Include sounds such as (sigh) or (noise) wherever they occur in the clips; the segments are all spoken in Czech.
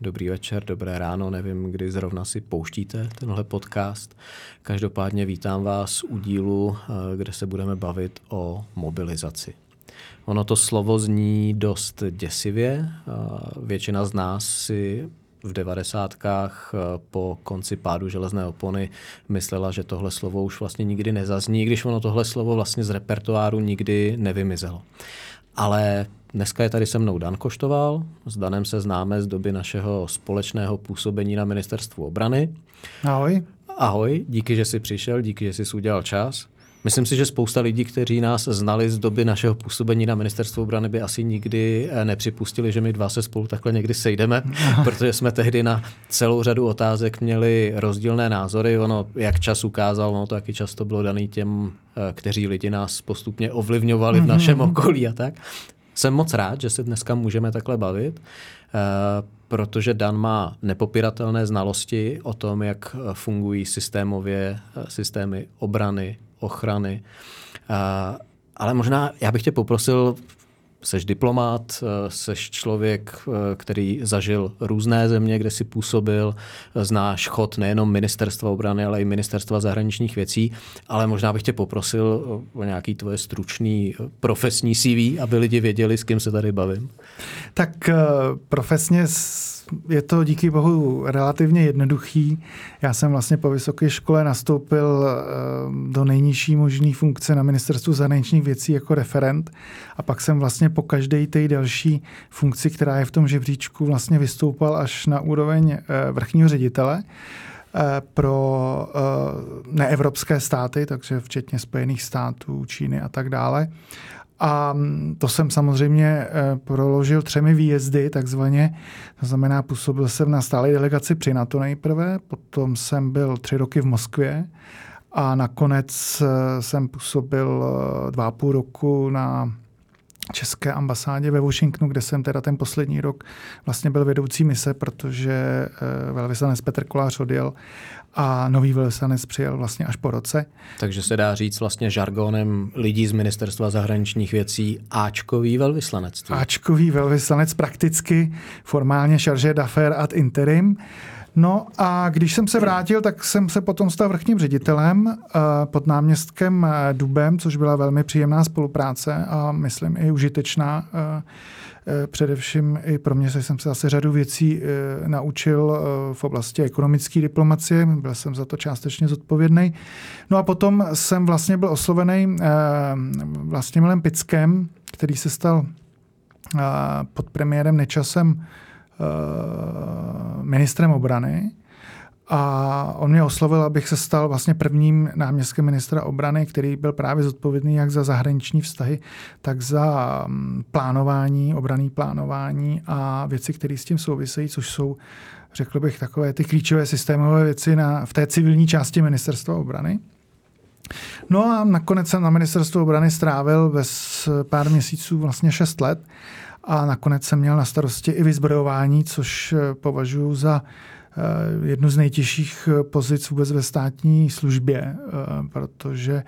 dobrý večer, dobré ráno, nevím, kdy zrovna si pouštíte tenhle podcast. Každopádně vítám vás u dílu, eh, kde se budeme bavit o mobilizaci. Ono to slovo zní dost děsivě. Většina z nás si v devadesátkách eh, po konci pádu železné opony myslela, že tohle slovo už vlastně nikdy nezazní, když ono tohle slovo vlastně z repertoáru nikdy nevymizelo. Ale dneska je tady se mnou Dan Koštoval. S Danem se známe z doby našeho společného působení na ministerstvu obrany. Ahoj. Ahoj, díky, že jsi přišel, díky, že jsi udělal čas. Myslím si, že spousta lidí, kteří nás znali z doby našeho působení na ministerstvu obrany, by asi nikdy eh, nepřipustili, že my dva se spolu takhle někdy sejdeme, (laughs) protože jsme tehdy na celou řadu otázek měli rozdílné názory. Ono, jak čas ukázal, no to jaký často bylo daný těm, eh, kteří lidi nás postupně ovlivňovali v mhm. našem okolí a tak. Jsem moc rád, že se dneska můžeme takhle bavit, eh, protože Dan má nepopiratelné znalosti o tom, jak fungují systémově systémy obrany, ochrany. Ale možná já bych tě poprosil seš diplomát, eh, seš člověk, eh, který zažil různé země, kde si působil, znáš chod nejenom ministerstva obrany, ale i ministerstva zahraničních věcí, ale možná bych tě poprosil o nějaký tvoje stručný eh, profesní CV, aby lidi věděli, s kým se tady bavím. Tak profesně je to díky bohu relativně jednoduchý. Já jsem vlastně po vysoké škole nastoupil do nejnižší možné funkce na ministerstvu zahraničních věcí jako referent a pak jsem vlastně po každé té další funkci, která je v tom žebříčku, vlastně vystoupal až na úroveň eh, vrchního ředitele eh, pro eh, neevropské státy, takže včetně Spojených států, Číny a tak dále. A to jsem samozřejmě proložil třemi výjezdy, takzvaně. To znamená, působil jsem na stálé delegaci při NATO nejprve, potom jsem byl tři roky v Moskvě a nakonec jsem působil dva půl roku na české ambasádě ve Washingtonu, kde jsem teda ten poslední rok vlastně byl vedoucí mise, protože eh, velvyslanec Petr Kolář odjel a nový velvyslanec přijel vlastně až po roce. Takže se dá říct vlastně žargonem lidí z ministerstva zahraničních věcí Ačkový velvyslanec. Ačkový velvyslanec prakticky formálně chargé d'affaires ad interim. No a když jsem se vrátil, tak jsem se potom stal vrchním ředitelem eh, pod náměstkem eh, Dubem, což byla velmi příjemná spolupráce a myslím i užitečná. Eh, především i pro mě jsem se zase řadu věcí naučil v oblasti ekonomické diplomacie, byl jsem za to částečně zodpovědný. No a potom jsem vlastně byl oslovený vlastně Milem Pickem, který se stal pod premiérem Nečasem Eh, ministrem obrany. A on mě oslovil, abych se stal vlastně prvním náměstkem ministra obrany, který byl právě zodpovědný jak za zahraniční vztahy, tak za mm, plánování, obraný plánování a věci, které s tím souvisejí, což jsou, řekl bych, takové ty klíčové systémové věci na, v té civilní části ministerstva obrany. No a nakonec jsem na ministerstvu obrany strávil bez pár měsíců vlastně šest let a nakonec jsem měl na starosti i vyzbrojování, což eh, považuji za jednu z nejtěžších eh, pozic vůbec ve státní službě, protože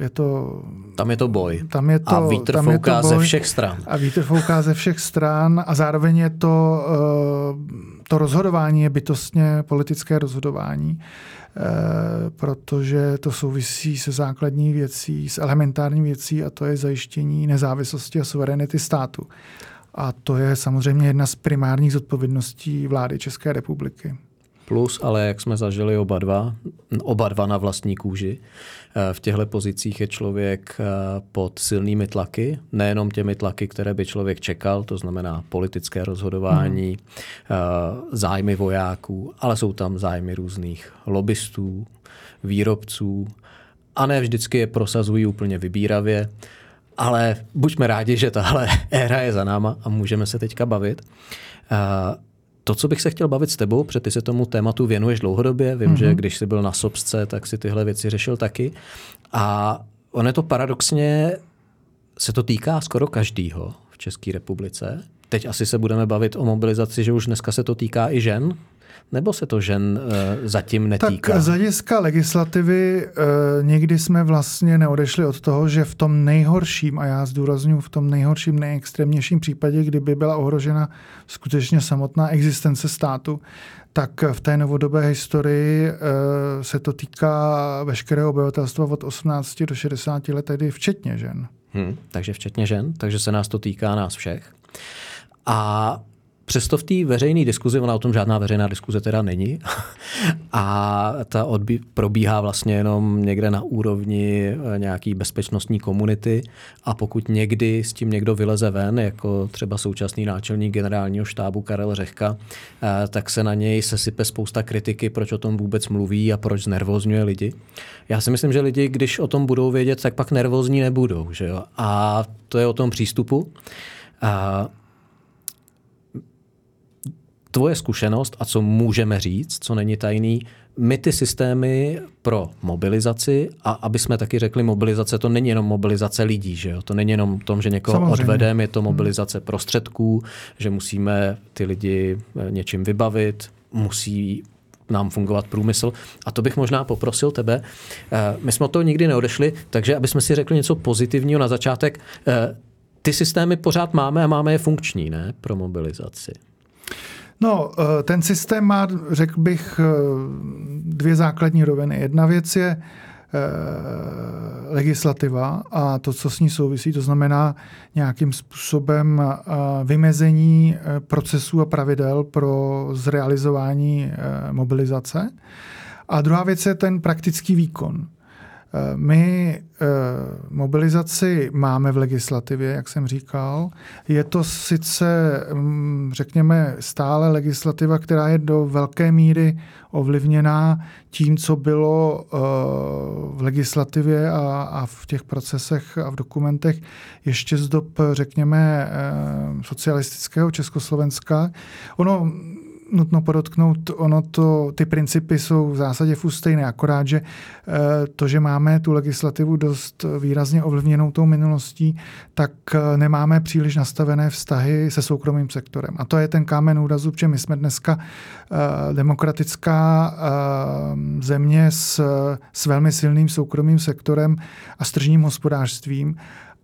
je to... Tam je to boj. Tam je to, a vítr tam fouká je to boj, ze všech stran. A vítr fouká ze všech stran a zároveň je to, to rozhodování je bytostně politické rozhodování. Eh, protože to souvisí se základní věcí, s elementární věcí a to je zajištění nezávislosti a suverenity státu. A to je samozřejmě jedna z primárních zodpovědností vlády České republiky. Plus, ale jak jsme zažili oba dva, oba dva na vlastní kůži, eh, v těchto pozicích je člověk eh, pod silnými tlaky, nejenom těmi tlaky, které by člověk čekal, to znamená politické rozhodování, hmm. zájmy vojáků, ale jsou tam zájmy různých lobbystů, výrobců a ne vždycky je prosazují úplně vybíravě, ale buďme rádi, že tahle (laughs) éra je za náma a můžeme se teďka bavit. to, co bych se chtěl bavit s tebou, protože ty se tomu tématu věnuješ dlouhodobě, vím, mm-hmm. že když jsi byl na Sobce, tak si tyhle věci řešil taky. A ono je to paradoxně, se to týká skoro každýho v České republice. Teď asi se budeme bavit o mobilizaci, že už dneska se to týká i žen, nebo se to žen uh, zatím netýká? Tak z hlediska legislativy uh, někdy jsme vlastně neodešli od toho, že v tom nejhorším, a já zdůraznuju v tom nejhorším, nejextrémnějším případě, kdyby byla ohrožena skutečně samotná existence státu, tak v té novodobé historii uh, se to týká veškerého obyvatelstva od 18 do 60 let, tedy včetně žen. Hmm, takže včetně žen, takže se nás to týká nás všech. A Přesto v té veřejné diskuzi, ona o tom žádná veřejná diskuze teda není, (laughs) a ta odbí, probíhá vlastně jenom někde na úrovni eh, nějaký bezpečnostní komunity a pokud někdy s tím někdo vyleze ven, jako třeba současný náčelník generálního štábu Karel Řehka, eh, tak se na něj sesype spousta kritiky, proč o tom vůbec mluví a proč znervozňuje lidi. Já si myslím, že lidi, když o tom budou vědět, tak pak nervózní nebudou. Že jo? A to je o tom přístupu. A tvoje zkušenost a co můžeme říct, co není tajný, my ty systémy pro mobilizaci, a aby jsme taky řekli, mobilizace to není jenom mobilizace lidí, že jo? to není jenom tom, že někoho odvedeme, je to hmm. mobilizace prostředků, že musíme ty lidi eh, něčím vybavit, musí nám fungovat průmysl. A to bych možná poprosil tebe. Eh, my jsme od toho nikdy neodešli, takže aby jsme si řekli něco pozitivního na začátek. Eh, ty systémy pořád máme a máme je funkční, ne, pro mobilizaci. No, eh, ten systém má, řekl bych, eh, dvě základní roviny. Jedna věc je eh, legislativa a to, co s ní souvisí, to znamená nějakým způsobem vymezení procesů a pravidel pro zrealizování mobilizace. A druhá věc je ten praktický výkon. My eh, mobilizaci máme v legislativě, jak jsem říkal. Je to sice, mm, řekněme, stále legislativa, která je do velké míry ovlivněná tím, co bylo eh, v legislativě a v těch procesech a v dokumentech ještě z dob, řekněme, eh, socialistického Československa. Ono nutno podotknout, ono to, ty principy jsou v zásadě furt stejné, akorát, že eh, to, že máme tu legislativu dost výrazně ovlivněnou tou minulostí, tak eh, nemáme příliš nastavené vztahy se soukromým sektorem. A to je ten kámen úrazu, protože my jsme dneska eh, demokratická země s, s velmi silným soukromým sektorem a s tržním hospodářstvím.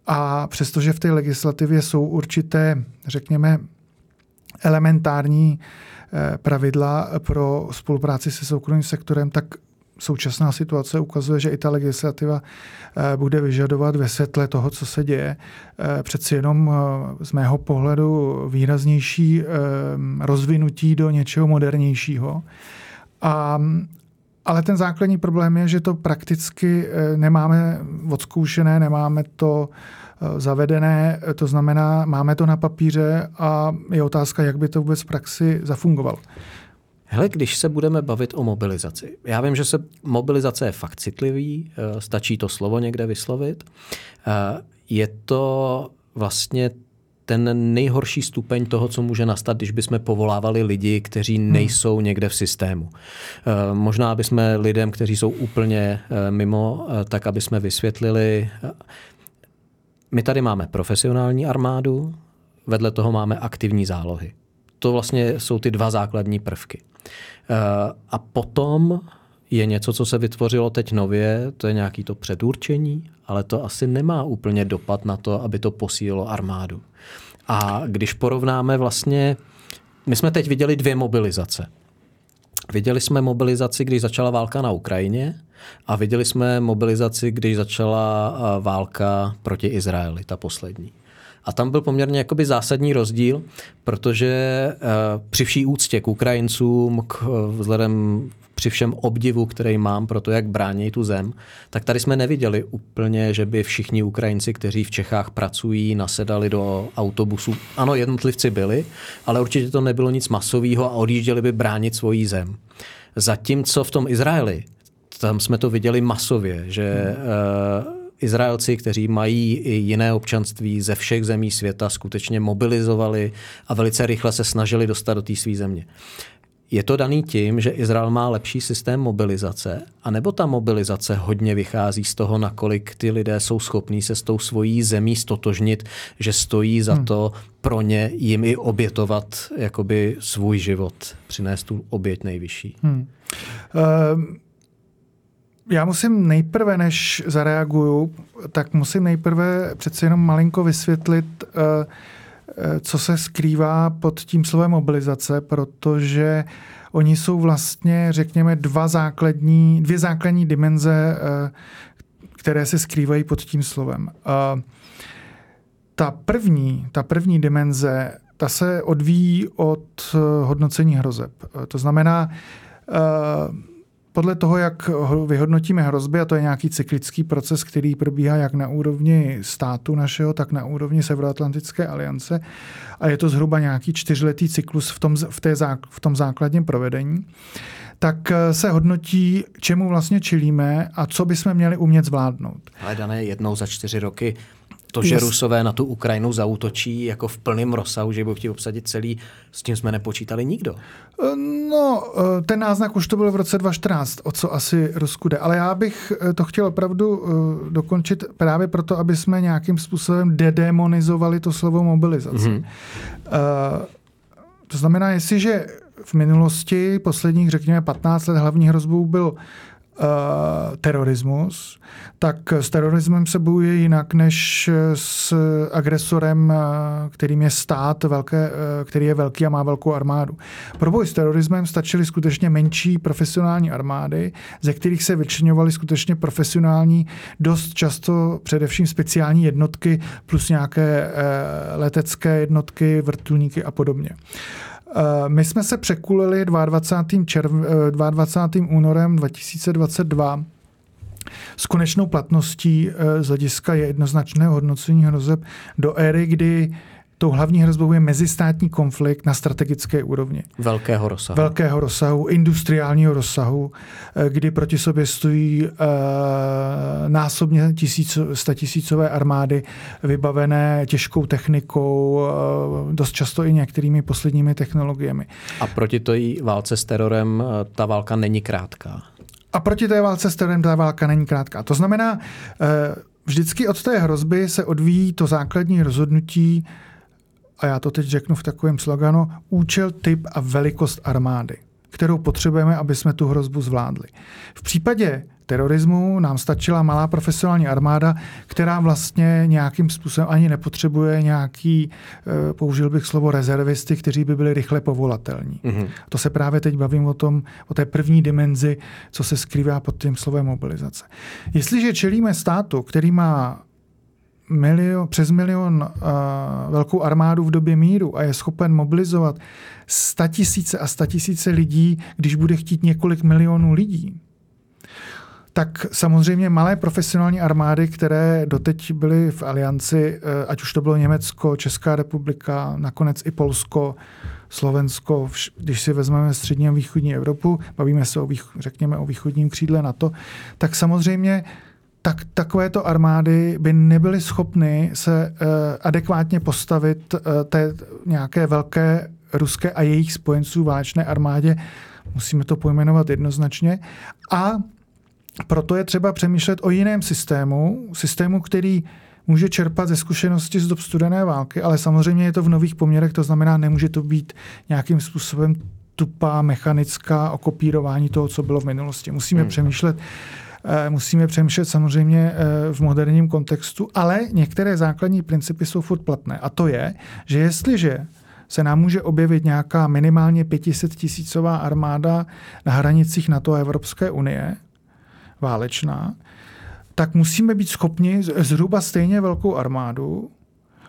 A přestože v té legislativě jsou určité, řekněme, elementární Eh, pravidla pro spolupráci se soukromým sektorem, tak současná situace ukazuje, že i ta legislativa eh, bude vyžadovat ve světle toho, co se děje, eh, přeci jenom z mého pohledu výraznější rozvinutí do něčeho modernějšího. A, ale ten základní problém je, že to prakticky nemáme odzkoušené, nemáme to Eh, zavedené, to znamená, máme to na papíře a je otázka, jak by to vůbec v praxi zafungovalo. Hele, když se budeme bavit o mobilizaci. Já vím, že se mobilizace je fakt citlivý, eh, stačí to slovo někde vyslovit. Eh, je to vlastně ten nejhorší stupeň toho, co může nastat, když bychom povolávali lidi, kteří hmm. nejsou někde v systému. Možná bychom lidem, kteří jsou úplně mimo, tak aby jsme vysvětlili, my tady máme profesionální armádu, vedle toho máme aktivní zálohy. To vlastně jsou ty dva základní prvky. Eh, a potom je něco, co se vytvořilo teď nově, to je nějaký to předurčení, ale to asi nemá úplně dopad na to, aby to posílilo armádu. A když porovnáme vlastně, my jsme teď viděli dvě mobilizace. Viděli jsme mobilizaci, když začala válka na Ukrajině a viděli jsme mobilizaci, když začala válka proti Izraeli, ta poslední. A tam byl poměrně jakoby zásadní rozdíl, protože při vší úctě k Ukrajincům, k, vzhledem při všem obdivu, který mám pro to, jak brání tu zem, tak tady jsme neviděli úplně, že by všichni Ukrajinci, kteří v Čechách pracují, nasedali do autobusu. Ano, jednotlivci byli, ale určitě to nebylo nic masového a odjížděli by bránit svoji zem. Zatímco v tom Izraeli, tam jsme to viděli masově, že hmm. uh, Izraelci, kteří mají i jiné občanství ze všech zemí světa, skutečně mobilizovali a velice rychle se snažili dostat do té své země. Je to daný tím, že Izrael má lepší systém mobilizace, anebo ta mobilizace hodně vychází z toho, nakolik ty lidé jsou schopní se s tou svojí zemí stotožnit, že stojí za hmm. to pro ně jim i obětovat jakoby svůj život, přinést tu oběť nejvyšší. Hmm. Uh, já musím nejprve, než zareaguju, tak musím nejprve přece jenom malinko vysvětlit, uh, co se skrývá pod tím slovem mobilizace, protože oni jsou vlastně, řekněme, dva základní, dvě základní dimenze, eh, které se skrývají pod tím slovem. Ta první, ta první dimenze, ta se odvíjí od eh, hodnocení hrozeb. To znamená, podle toho, jak vyhodnotíme hrozby, a to je nějaký cyklický proces, který probíhá jak na úrovni státu našeho, tak na úrovni Severoatlantické aliance, a je to zhruba nějaký čtyřletý cyklus v tom, v té, v tom základním provedení, tak eh, se hodnotí, čemu vlastně čelíme a co bychom měli umět zvládnout. Ale dané jednou za čtyři roky to, že Rusové na tu Ukrajinu zautočí jako v plném rozsahu, že budou chtít obsadit celý, s tím jsme nepočítali nikdo. Eh, no, eh, ten náznak už to byl v roce 2014, o co asi Rusku jde. Ale já bych eh, to chtěl opravdu dokončit právě proto, aby jsme nějakým způsobem dedemonizovali to slovo mobilizace. Mm-hmm. To znamená, jestliže v minulosti, posledních, řekněme, 15 let hlavní hrozbou byl terorismus, tak s terorismem se bojuje jinak než s agresorem, uh, kterým je stát, velké, uh, který je velký a má velkou armádu. Pro boj s terorismem stačily skutečně menší profesionální armády, ze kterých se vyčňovaly skutečně profesionální, dost často především speciální jednotky plus nějaké letecké jednotky, vrtulníky a podobně. Eh, my jsme se překulili 22. Červ, 22. Eh, únorem 2022 s konečnou platností eh, z hlediska jednoznačného hodnocení hrozeb do éry, kdy tou hlavní hrozbou je mezistátní konflikt na strategické úrovni. Velkého rozsahu. Velkého rozsahu, industriálního rozsahu, eh, kdy proti sobě stojí uh, násobně tisíc, statisícové armády vybavené těžkou technikou, uh, dost často i některými posledními technologiemi. A proti té válce s terorem ta válka není krátká. A proti té válce s terorem ta válka není krátká. To znamená, uh, vždycky od té hrozby se odvíjí to základní rozhodnutí, a já to teď řeknu v takovém sloganu, účel, typ a velikost armády, kterou potřebujeme, aby jsme tu hrozbu zvládli. V případě terorismu nám stačila malá profesionální armáda, která vlastně nějakým způsobem ani nepotřebuje nějaký, eh, použil bych slovo rezervisty, kteří by byli rychle povolatelní. Mm-hmm. To se právě teď bavím o tom, o té první dimenzi, co se skrývá pod tím slovem mobilizace. Jestliže čelíme státu, který má milion, přes milion uh, velkou armádu v době míru a je schopen mobilizovat tisíce a tisíce lidí, když bude chtít několik milionů lidí, tak samozřejmě malé profesionální armády, které doteď byly v alianci, ať už to bylo Německo, Česká republika, nakonec i Polsko, Slovensko, když si vezmeme střední a východní Evropu, bavíme se o, řekněme, o východním křídle NATO, tak samozřejmě tak takovéto armády by nebyly schopny se uh, adekvátně postavit uh, té nějaké velké ruské a jejich spojenců válečné armádě. Musíme to pojmenovat jednoznačně. A proto je třeba přemýšlet o jiném systému, systému, který může čerpat ze zkušenosti z dob studené války, ale samozřejmě je to v nových poměrech, to znamená, nemůže to být nějakým způsobem tupá mechanická okopírování toho, co bylo v minulosti. Musíme hmm. přemýšlet Eh, musíme přemýšlet samozřejmě eh, v moderním kontextu, ale některé základní principy jsou furt platné. A to je, že jestliže se nám může objevit nějaká minimálně 500 tisícová armáda na hranicích NATO a Evropské unie, válečná, tak musíme být schopni zhruba stejně velkou armádu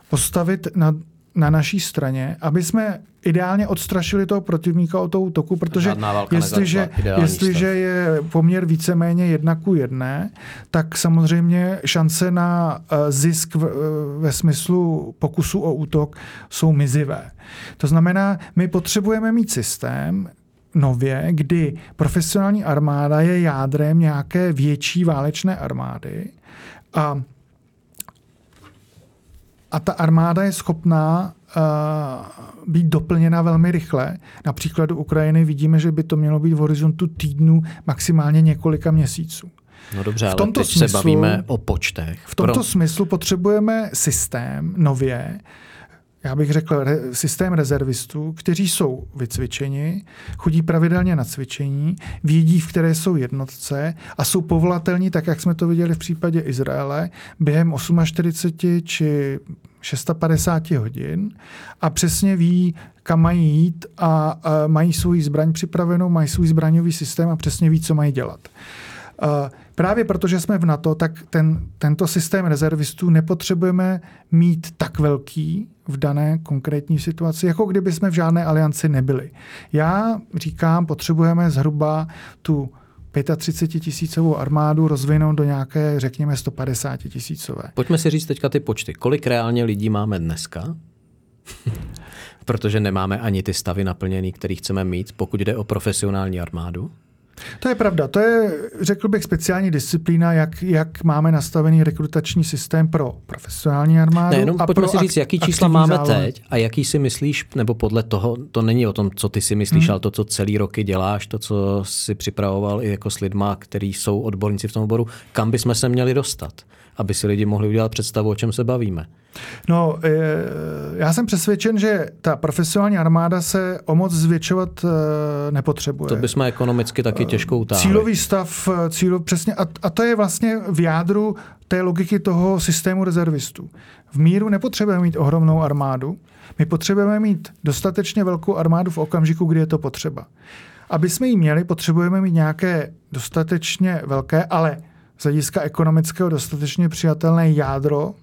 postavit na na naší straně, aby jsme ideálně odstrašili toho protivníka od toho útoku, protože jestliže, jestliže je poměr víceméně jedna ku jedné, tak samozřejmě šance na eh, zisk v, eh, ve smyslu pokusu o útok jsou mizivé. To znamená, my potřebujeme mít systém, nově, kdy profesionální armáda je jádrem nějaké větší válečné armády A, a ta armáda je schopná uh, být doplněna velmi rychle. Na příkladu Ukrajiny vidíme, že by to mělo být v horizontu týdnu, maximálně několika měsíců. No dobře, v tomto ale teď smyslu, se bavíme o počtech. V tomto Pro... smyslu potřebujeme systém nově, já bych řekl, re, systém rezervistů, kteří jsou vycvičeni, chodí pravidelně na cvičení, vědí, v které jsou jednotce a jsou povolatelní, tak jak jsme to viděli v případě Izraele, během 48 či 650 hodin a přesně ví, kam mají jít a, a mají svůj zbraň připravenou, mají svůj zbraňový systém a přesně ví, co mají dělat. Právě protože jsme v NATO, tak ten, tento systém rezervistů nepotřebujeme mít tak velký v dané konkrétní situaci, jako kdyby jsme v žádné alianci nebyli. Já říkám, potřebujeme zhruba tu 35 tisícovou armádu rozvinout do nějaké, řekněme, 150 tisícové. Pojďme si říct teďka ty počty. Kolik reálně lidí máme dneska? (laughs) Protože nemáme ani ty stavy naplněný, který chceme mít, pokud jde o profesionální armádu. To je pravda. To je, řekl bych, speciální disciplína, jak, jak máme nastavený rekrutační systém pro profesionální armádu. Ne, jenom a pojďme pro si říct, jaký čísla máme zálohy. teď a jaký si myslíš, nebo podle toho, to není o tom, co ty si myslíš, hmm. ale to, co celý roky děláš, to, co si připravoval i jako s lidma, kteří jsou odborníci v tom oboru, kam bychom se měli dostat, aby si lidi mohli udělat představu, o čem se bavíme. No, eh, já jsem přesvědčen, že ta profesionální armáda se o moc zvětšovat eh, nepotřebuje. To bychom ekonomicky taky těžko utáhli. Cílový stav, cílo, přesně, a, a to je vlastně v jádru té logiky toho systému rezervistů. V míru nepotřebujeme mít ohromnou armádu, my potřebujeme mít dostatečně velkou armádu v okamžiku, kdy je to potřeba. Aby jsme ji měli, potřebujeme mít nějaké dostatečně velké, ale z hlediska ekonomického dostatečně přijatelné jádro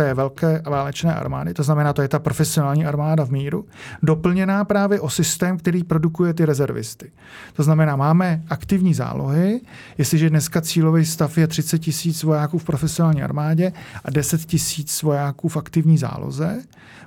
té velké válečné armády, to znamená, to je ta profesionální armáda v míru, doplněná právě o systém, který produkuje ty rezervisty. To znamená, máme aktivní zálohy, jestliže dneska cílový stav je 30 tisíc vojáků v profesionální armádě a 10 tisíc vojáků v aktivní záloze,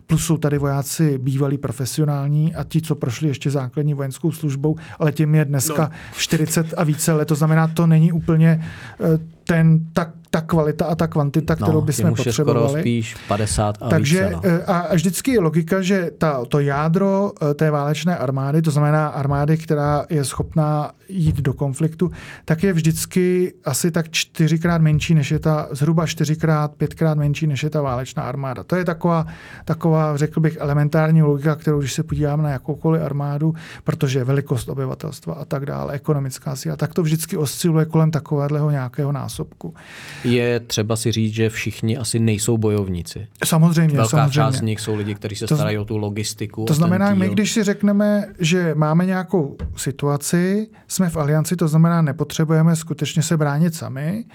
plus jsou tady vojáci bývalí profesionální a ti, co prošli ještě základní vojenskou službou, ale těm je dneska no. 40 a více let. To znamená, to není úplně eh, ten tak ta kvalita a ta kvantita, kterou no, bychom potřebovali. Skoro spíš 50 a Takže, více, no. Eh, a vždycky je logika, že ta, to jádro eh, té válečné armády, to znamená armády, která je schopná jít do konfliktu, tak je vždycky asi tak čtyřikrát menší, než je ta, zhruba čtyřikrát, pětkrát menší, než je ta válečná armáda. To je taková, taková, řekl bych, elementární logika, kterou, když se podíváme na jakoukoliv armádu, protože velikost obyvatelstva a tak dále, ekonomická síla, tak to vždycky osciluje kolem takového nějakého násobku je třeba si říct, že všichni asi nejsou bojovníci. Samozřejmě. Velká samozřejmě. část z nich jsou lidi, kteří se to, starají o tu logistiku. To znamená, my když si řekneme, že máme nějakou situaci, jsme v alianci, to znamená, nepotřebujeme skutečně se bránit sami.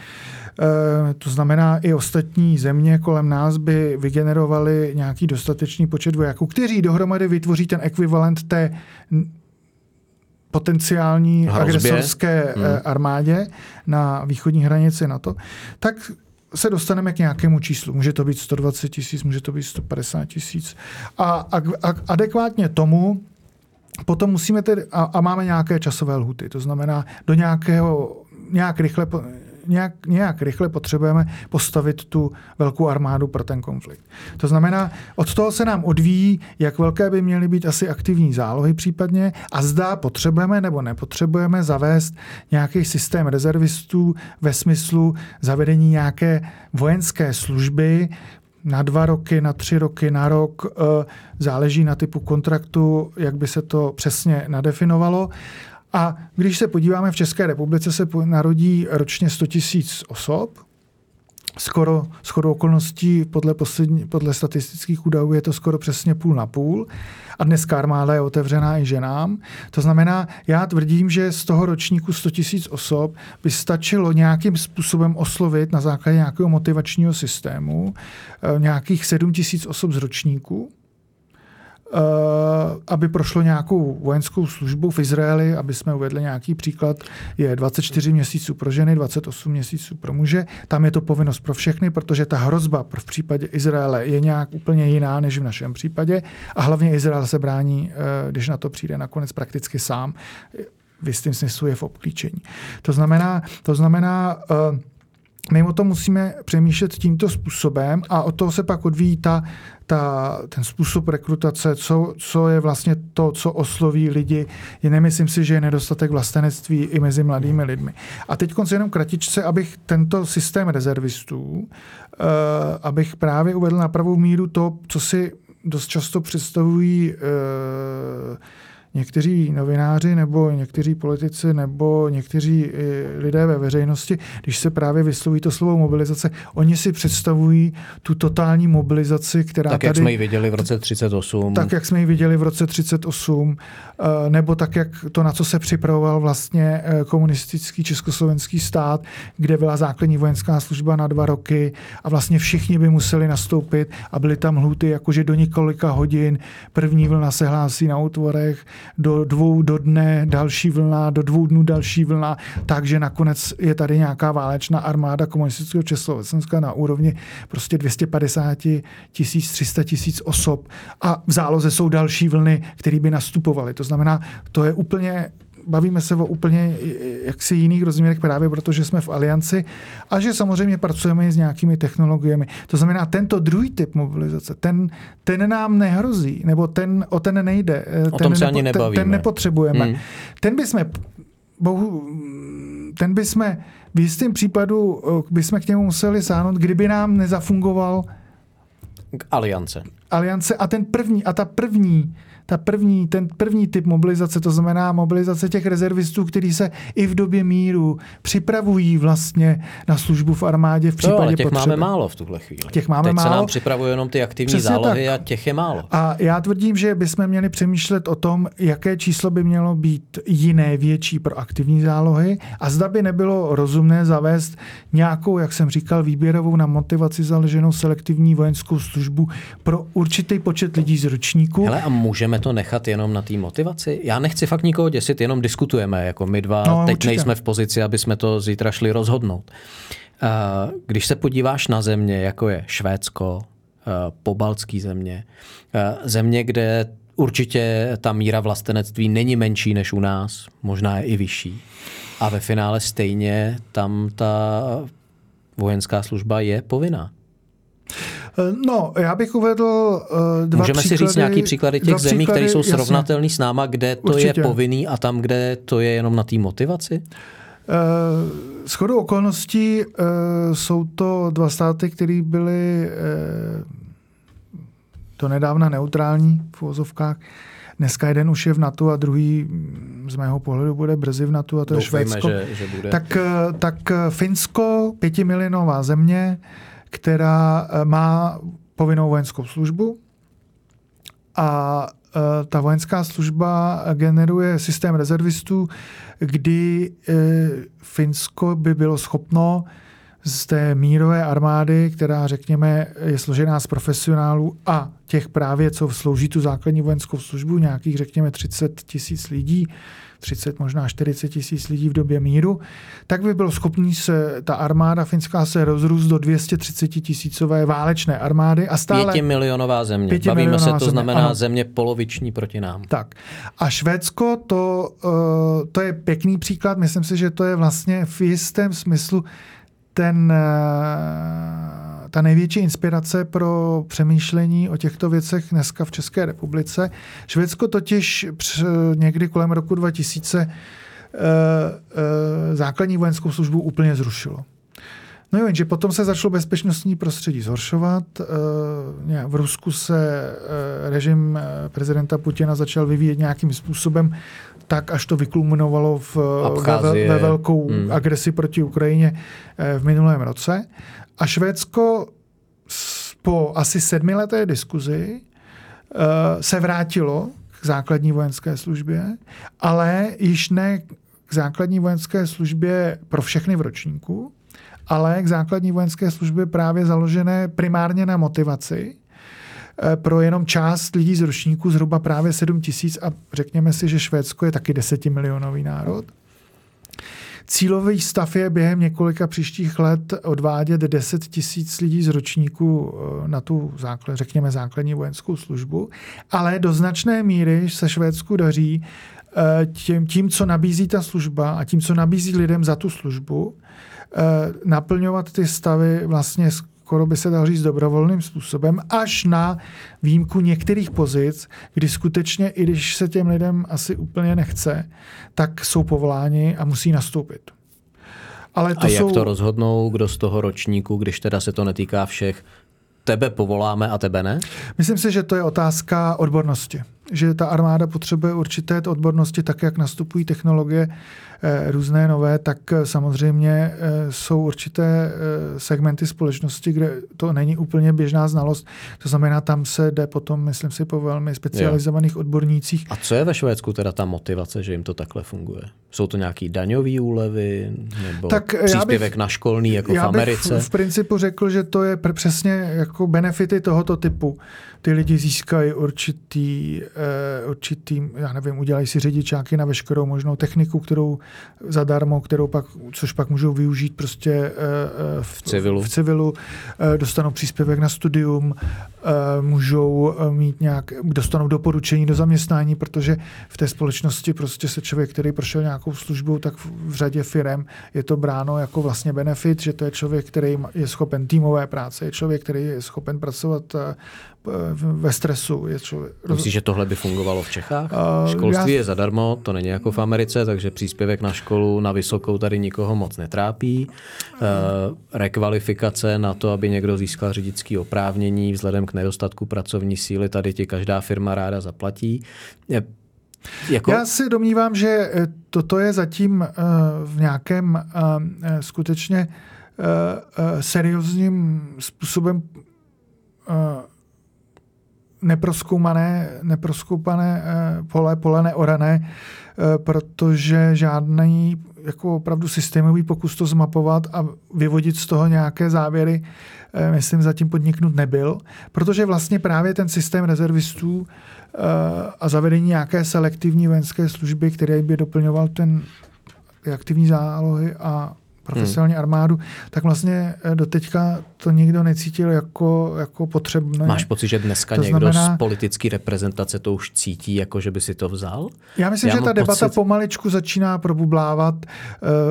E, to znamená, i ostatní země kolem nás by vygenerovali nějaký dostatečný počet vojáků, kteří dohromady vytvoří ten ekvivalent té potenciální Hrozbě. agresorské hmm. Eh, armádě na východní hranici NATO, tak se dostaneme k nějakému číslu. Může to být 120 tisíc, může to být 150 tisíc. A, a, a adekvátně tomu potom musíme tedy, a, a máme nějaké časové lhuty, to znamená do nějakého, nějak rychle nějak, nějak rychle potřebujeme postavit tu velkou armádu pro ten konflikt. To znamená, od toho se nám odvíjí, jak velké by měly být asi aktivní zálohy případně a zdá potřebujeme nebo nepotřebujeme zavést nějaký systém rezervistů ve smyslu zavedení nějaké vojenské služby, na dva roky, na tři roky, na rok, eh, záleží na typu kontraktu, jak by se to přesně nadefinovalo. A když se podíváme, v České republice se narodí ročně 100 tisíc osob, skoro skoro okolností podle, poslední, podle statistických údajů je to skoro přesně půl na půl. A dneska armáda je otevřená i ženám. To znamená, já tvrdím, že z toho ročníku 100 tisíc osob by stačilo nějakým způsobem oslovit na základě nějakého motivačního systému eh, nějakých 7 tisíc osob z ročníku, aby prošlo nějakou vojenskou službu v Izraeli, aby jsme uvedli nějaký příklad, je 24 měsíců pro ženy, 28 měsíců pro muže. Tam je to povinnost pro všechny, protože ta hrozba v případě Izraele je nějak úplně jiná než v našem případě. A hlavně Izrael se brání, eh, když na to přijde nakonec prakticky sám. V jistém smyslu je v obklíčení. To znamená, to znamená uh, my o tom musíme přemýšlet tímto způsobem a od toho se pak odvíjí ta, ta, ten způsob rekrutace, co, co je vlastně to, co osloví lidi. Je nemyslím si, že je nedostatek vlastenectví i mezi mladými lidmi. A teď konce jenom kratičce, abych tento systém rezervistů, uh, abych právě uvedl na pravou míru to, co si dost často představují uh, někteří novináři nebo někteří politici nebo někteří eh, lidé ve veřejnosti, když se právě vysloví to slovo mobilizace, oni si představují tu totální mobilizaci, která tak, tady... jak jsme ji viděli v roce 38. Tak, jak jsme ji viděli v roce 38, eh, nebo tak, jak to, na co se připravoval vlastně eh, komunistický československý stát, kde byla základní vojenská služba na dva roky a vlastně všichni by museli nastoupit a byly tam hluty jakože do několika hodin první vlna se hlásí na útvorech, do dvou do dne další vlna, do dvou dnů další vlna, takže nakonec je tady nějaká válečná armáda komunistického Československa na úrovni prostě 250 tisíc, 300 tisíc osob a v záloze jsou další vlny, které by nastupovaly. To znamená, to je úplně bavíme se o úplně jaksi jiných rozměrech právě protože jsme v alianci a že samozřejmě pracujeme s nějakými technologiemi. To znamená, tento druhý typ mobilizace, ten, ten nám nehrozí, nebo ten, o ten nejde. O ten tom se nepo, ani nebavíme. Ten, ten nepotřebujeme. Hmm. Ten bychom bohu, ten bychom v jistém případu bychom k němu museli sáhnout, kdyby nám nezafungoval aliance. Aliance a ten první, a ta první ta první, ten první typ mobilizace, to znamená mobilizace těch rezervistů, kteří se i v době míru připravují vlastně na službu v armádě v případě no, ale těch potřeby. máme málo v tuhle chvíli. Těch máme Teď málo. se nám připravují jenom ty aktivní Přesně zálohy tak. a těch je málo. A já tvrdím, že bychom měli přemýšlet o tom, jaké číslo by mělo být jiné, větší pro aktivní zálohy a zda by nebylo rozumné zavést nějakou, jak jsem říkal, výběrovou na motivaci založenou selektivní vojenskou službu pro určitý počet lidí z ročníku. Hele, a můžeme to nechat jenom na té motivaci? Já nechci fakt nikoho děsit, jenom diskutujeme. Jako my dva no, teď určitě. nejsme v pozici, aby jsme to zítra šli rozhodnout. Když se podíváš na země, jako je Švédsko, pobaltský země, země, kde určitě ta míra vlastenectví není menší než u nás, možná je i vyšší. A ve finále stejně tam ta vojenská služba je povinná. No, já bych uvedl uh, dva Můžeme příklady, si říct nějaký příklady těch zemí, které jsou srovnatelné s náma, kde to Určitě. je povinný a tam, kde to je jenom na té motivaci? Uh, s chodou okolností uh, jsou to dva státy, které byly uh, do nedávna neutrální v uvozovkách. Dneska jeden už je v NATO a druhý z mého pohledu bude brzy v NATO a to Doufejme, je Švédsko. Že, že bude. Tak, tak Finsko, pětimilionová země, která má povinnou vojenskou službu a ta vojenská služba generuje systém rezervistů, kdy Finsko by bylo schopno z té mírové armády, která, řekněme, je složená z profesionálů a těch právě, co slouží tu základní vojenskou službu, nějakých, řekněme, 30 tisíc lidí, 30, možná 40 tisíc lidí v době míru, tak by byl schopný se ta armáda finská se rozrůst do 230 tisícové válečné armády a stále... Pětimilionová země. Pěti Bavíme se, to země. znamená ano. země poloviční proti nám. Tak. A Švédsko, to, to je pěkný příklad. Myslím si, že to je vlastně v jistém smyslu ten, ta největší inspirace pro přemýšlení o těchto věcech dneska v České republice. Švédsko totiž někdy kolem roku 2000 základní vojenskou službu úplně zrušilo. No jo, jenže potom se začalo bezpečnostní prostředí zhoršovat. V Rusku se režim prezidenta Putina začal vyvíjet nějakým způsobem tak, až to vykulminovalo v, ve, ve velkou hmm. agresi proti Ukrajině v minulém roce. A Švédsko po asi sedmileté diskuzi se vrátilo k základní vojenské službě, ale již ne k základní vojenské službě pro všechny v ročníku, ale k základní vojenské službě právě založené primárně na motivaci pro jenom část lidí z ročníku, zhruba právě 7 tisíc a řekněme si, že Švédsko je taky desetimilionový národ. Cílový stav je během několika příštích let odvádět 10 tisíc lidí z ročníku na tu, základ, řekněme, základní vojenskou službu, ale do značné míry se Švédsku daří eh, tím, tím, co nabízí ta služba a tím, co nabízí lidem za tu službu, eh, naplňovat ty stavy vlastně skoro by se dal říct dobrovolným způsobem, až na výjimku některých pozic, kdy skutečně, i když se těm lidem asi úplně nechce, tak jsou povoláni a musí nastoupit. Ale to a jak jsou... to rozhodnou, kdo z toho ročníku, když teda se to netýká všech, tebe povoláme a tebe ne? Myslím si, že to je otázka odbornosti. Že ta armáda potřebuje určité odbornosti, tak jak nastupují technologie různé nové, tak eh, samozřejmě eh, jsou určité segmenty společnosti, kde to není úplně běžná znalost. To znamená, tam se jde potom, myslím si, po velmi specializovaných jo. odbornících. A co je ve Švédsku teda ta motivace, že jim to takhle funguje? Jsou to nějaký daňové úlevy nebo tak příspěvek bych, na školný jako já v Americe? Bych v principu řekl, že to je přesně jako benefity tohoto typu. Ty lidi získají určitý, určitý já nevím, udělají si řidičáky na veškerou možnou techniku, kterou zadarmo, kterou pak, což pak můžou využít prostě eh, eh, v, v civilu, v civilu. Eh, dostanou příspěvek na studium, můžou mít nějak, dostanou doporučení do zaměstnání, protože v té společnosti prostě se člověk, který prošel nějakou službu, tak v řadě firem je to bráno jako vlastně benefit, že to je člověk, který je schopen týmové práce, je člověk, který je schopen pracovat ve stresu. Je člověk... Myslíš, že tohle by fungovalo v Čechách? Uh, Školství já... je zadarmo, to není jako v Americe, takže příspěvek na školu, na vysokou tady nikoho moc netrápí. Uh, rekvalifikace na to, aby někdo získal řidičské oprávnění vzhledem k nedostatku pracovní síly, tady ti každá firma ráda zaplatí. Je, jako... Já si domnívám, že eh, toto je zatím uh, v nějakém uh, skutečně seriózním způsobem neproskoumané, neproskoumané eh, pole, pole neorané, eh, protože žádný jako opravdu systémový pokus to zmapovat a vyvodit z toho nějaké závěry, eh, myslím, zatím podniknut nebyl, protože vlastně právě ten systém rezervistů a zavedení nějaké selektivní vojenské služby, který by doplňoval ten aktivní zálohy a profesionální hmm. armádu, tak vlastně eh, doteďka to nikdo necítil jako, jako potřebné. Máš pocit, že dneska to někdo znamená, z politické reprezentace to už cítí, jako že by si to vzal? Já myslím, Já že ta debata pocit... pomaličku začíná probublávat. Eh,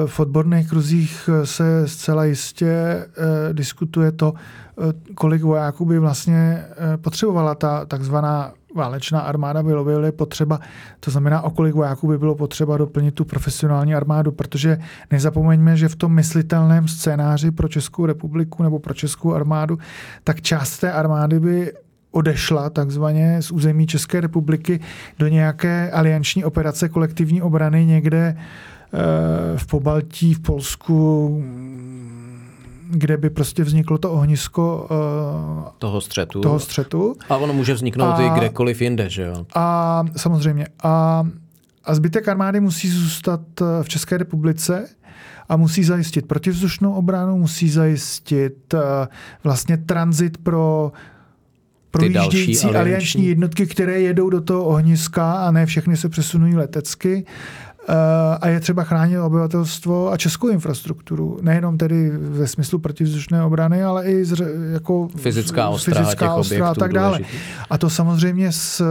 v odborných kruzích eh, se zcela jistě diskutuje to, kolik vojáků by vlastně potřebovala ta takzvaná válečná armáda by potřeba, to znamená, o kolik vojáků by bylo potřeba doplnit tu profesionální armádu, protože nezapomeňme, že v tom myslitelném scénáři pro Českou republiku nebo pro Českou armádu, tak část té armády by odešla takzvaně z území České republiky do nějaké alianční operace kolektivní obrany někde eh, v Pobaltí, v Polsku, kde by prostě vzniklo to ohnisko uh, toho střetu. Toho střetu. A ono může vzniknout a, i kdekoliv jinde, že jo? A samozřejmě. A, a zbytek armády musí zůstat eh, v České republice a musí zajistit protivzdušnou obranu, musí zajistit uh, vlastně tranzit pro projíždějící alianční jednotky, které jedou do toho ohniska a ne všechny se přesunují letecky. Eh, a je třeba chránit obyvatelstvo a českou infrastrukturu. Nejenom tedy ve smyslu protivzdušné obrany, ale i z, jako fyzická ostra, fyzická ostra a tak dále. Důležitý. A to samozřejmě s,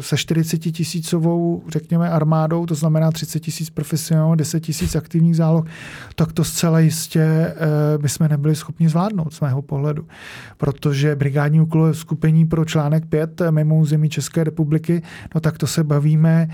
se 40 tisícovou, řekněme, armádou, to znamená 30 tisíc profesionálů, 10 tisíc aktivních záloh, tak to zcela jistě eh, bychom nebyli schopni zvládnout z mého pohledu. Protože brigádní úkolové skupení pro článek 5 eh, mimo území České republiky, no tak to se bavíme,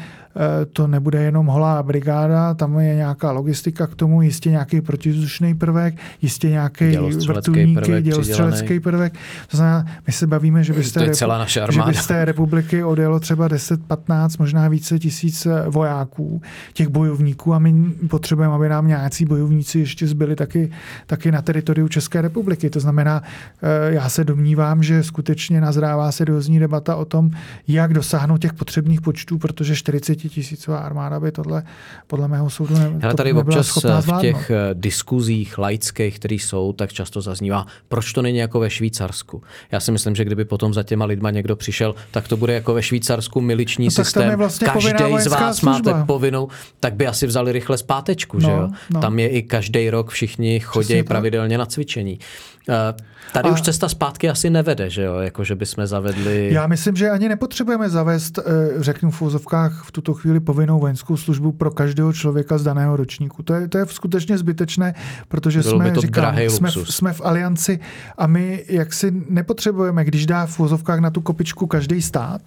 to nebude jenom holá brigáda, tam je nějaká logistika k tomu, jistě nějaký protizdušný prvek, jistě nějaký vrtulníky, dělostřelecký prvek. To znamená, my se bavíme, že byste, repu- že by z té republiky odjelo třeba 10, 15, možná více tisíc eh, vojáků, těch bojovníků a my potřebujeme, aby nám nějací bojovníci ještě zbyli taky, taky na teritoriu České republiky. To znamená, eh, já se domnívám, že skutečně nazrává seriózní debata o tom, jak dosáhnout těch potřebných počtů, protože 40 tisícová armáda by tohle podle mého soudu ne, Ale tady občas v těch eh, diskuzích laických, které jsou, tak často zaznívá, proč to není jako ve Švýcarsku. Já si myslím, že kdyby potom za těma lidma někdo přišel, tak to bude jako ve Švýcarsku miliční no, systém. Vlastně každý z vás služba. máte povinnou, tak by asi vzali rychle zpátečku. No, že jo? No. Tam je i každý rok všichni chodí pravidelně na cvičení. Eh, tady a... už cesta zpátky asi nevede, že jo? Jako, že bychom zavedli... Já myslím, že ani nepotřebujeme zavést, eh, řeknu v úzovkách v tuto chvíli povinnou vojenskou službu pro každého člověka z daného ročníku. To je, to je skutečně zbytečné, protože Bylo jsme, říkám, jsme, luxus. jsme v alianci a my jaksi nepotřebujeme, když dá v vozovkách na tu kopičku každý stát,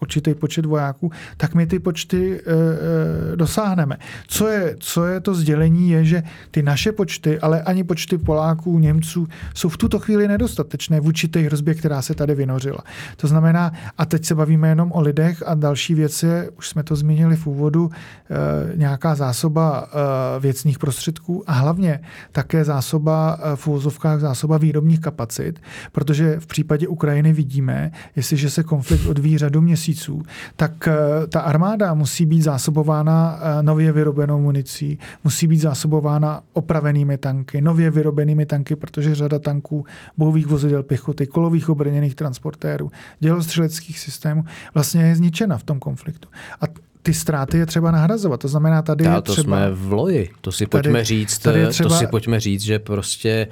určitý počet vojáků, tak my ty počty e, dosáhneme. Co je, co je to sdělení, je, že ty naše počty, ale ani počty Poláků, Němců, jsou v tuto chvíli nedostatečné vůči té hrozbě, která se tady vynořila. To znamená, a teď se bavíme jenom o lidech a další věc je, už jsme to zmínili v úvodu, e, nějaká zásoba e, věcných prostředků a hlavně také zásoba e, v úvozovkách zásoba výrobních kapacit, protože v případě Ukrajiny vidíme, jestliže se konflikt odvíjí řadu měsíců, měsíců, tak eh, ta armáda musí být zásobována eh, nově vyrobenou municí, musí být zásobována opravenými tanky, nově vyrobenými tanky, protože řada tanků, bojových vozidel pěchoty, kolových obrněných transportérů, dělostřeleckých systémů vlastně je zničena v tom konfliktu. A ty ztráty je třeba nahrazovat. To znamená, tady Já je to třeba... jsme v loji. To si tady, pojďme říct, tady třeba... to si pojďme říct, že prostě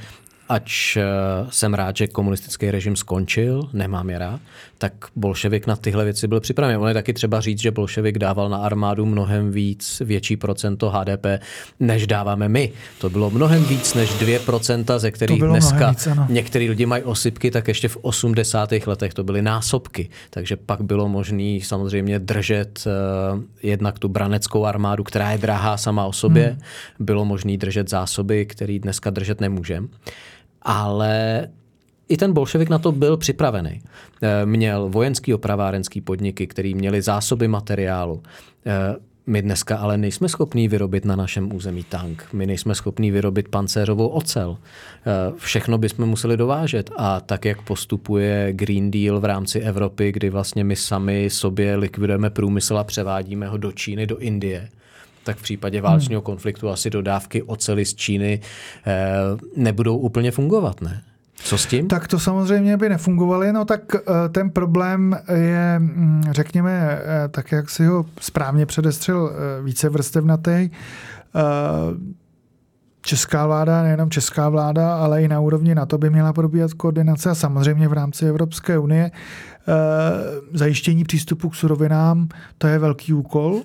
ač eh, jsem rád, že komunistický režim skončil, nemám je rád, tak bolševik na tyhle věci byl připraven. On je taky třeba říct, že bolševik dával na armádu mnohem víc, větší procento HDP, než dáváme my. To bylo mnohem víc než 2%, ze kterých dneska víc, některý lidi mají osypky, tak ještě v 80. letech to byly násobky. Takže pak bylo možné samozřejmě držet uh, jednak tu braneckou armádu, která je drahá sama o sobě. Hmm. Bylo možné držet zásoby, které dneska držet nemůžeme ale i ten bolševik na to byl připravený. Eh, měl vojenský opravárenský podniky, který měli zásoby materiálu. Eh, my dneska ale nejsme schopní vyrobit na našem území tank. My nejsme schopní vyrobit pancéřovou ocel. Eh, všechno bychom museli dovážet. A tak, jak postupuje Green Deal v rámci Evropy, kdy vlastně my sami sobě likvidujeme průmysl a převádíme ho do Číny, do Indie, tak v případě válečného hmm. konfliktu asi dodávky oceli z Číny nebudou úplně fungovat, ne? Co s tím? Tak to samozřejmě by nefungovaly. No tak eh, ten problém je, mm, řekněme, eh, tak jak si ho správně předestřel více vrstevnatý. Česká vláda, nejenom česká vláda, ale i na úrovni NATO by měla probíhat koordinace a samozřejmě v rámci Evropské unie zajištění přístupu k surovinám, to je velký úkol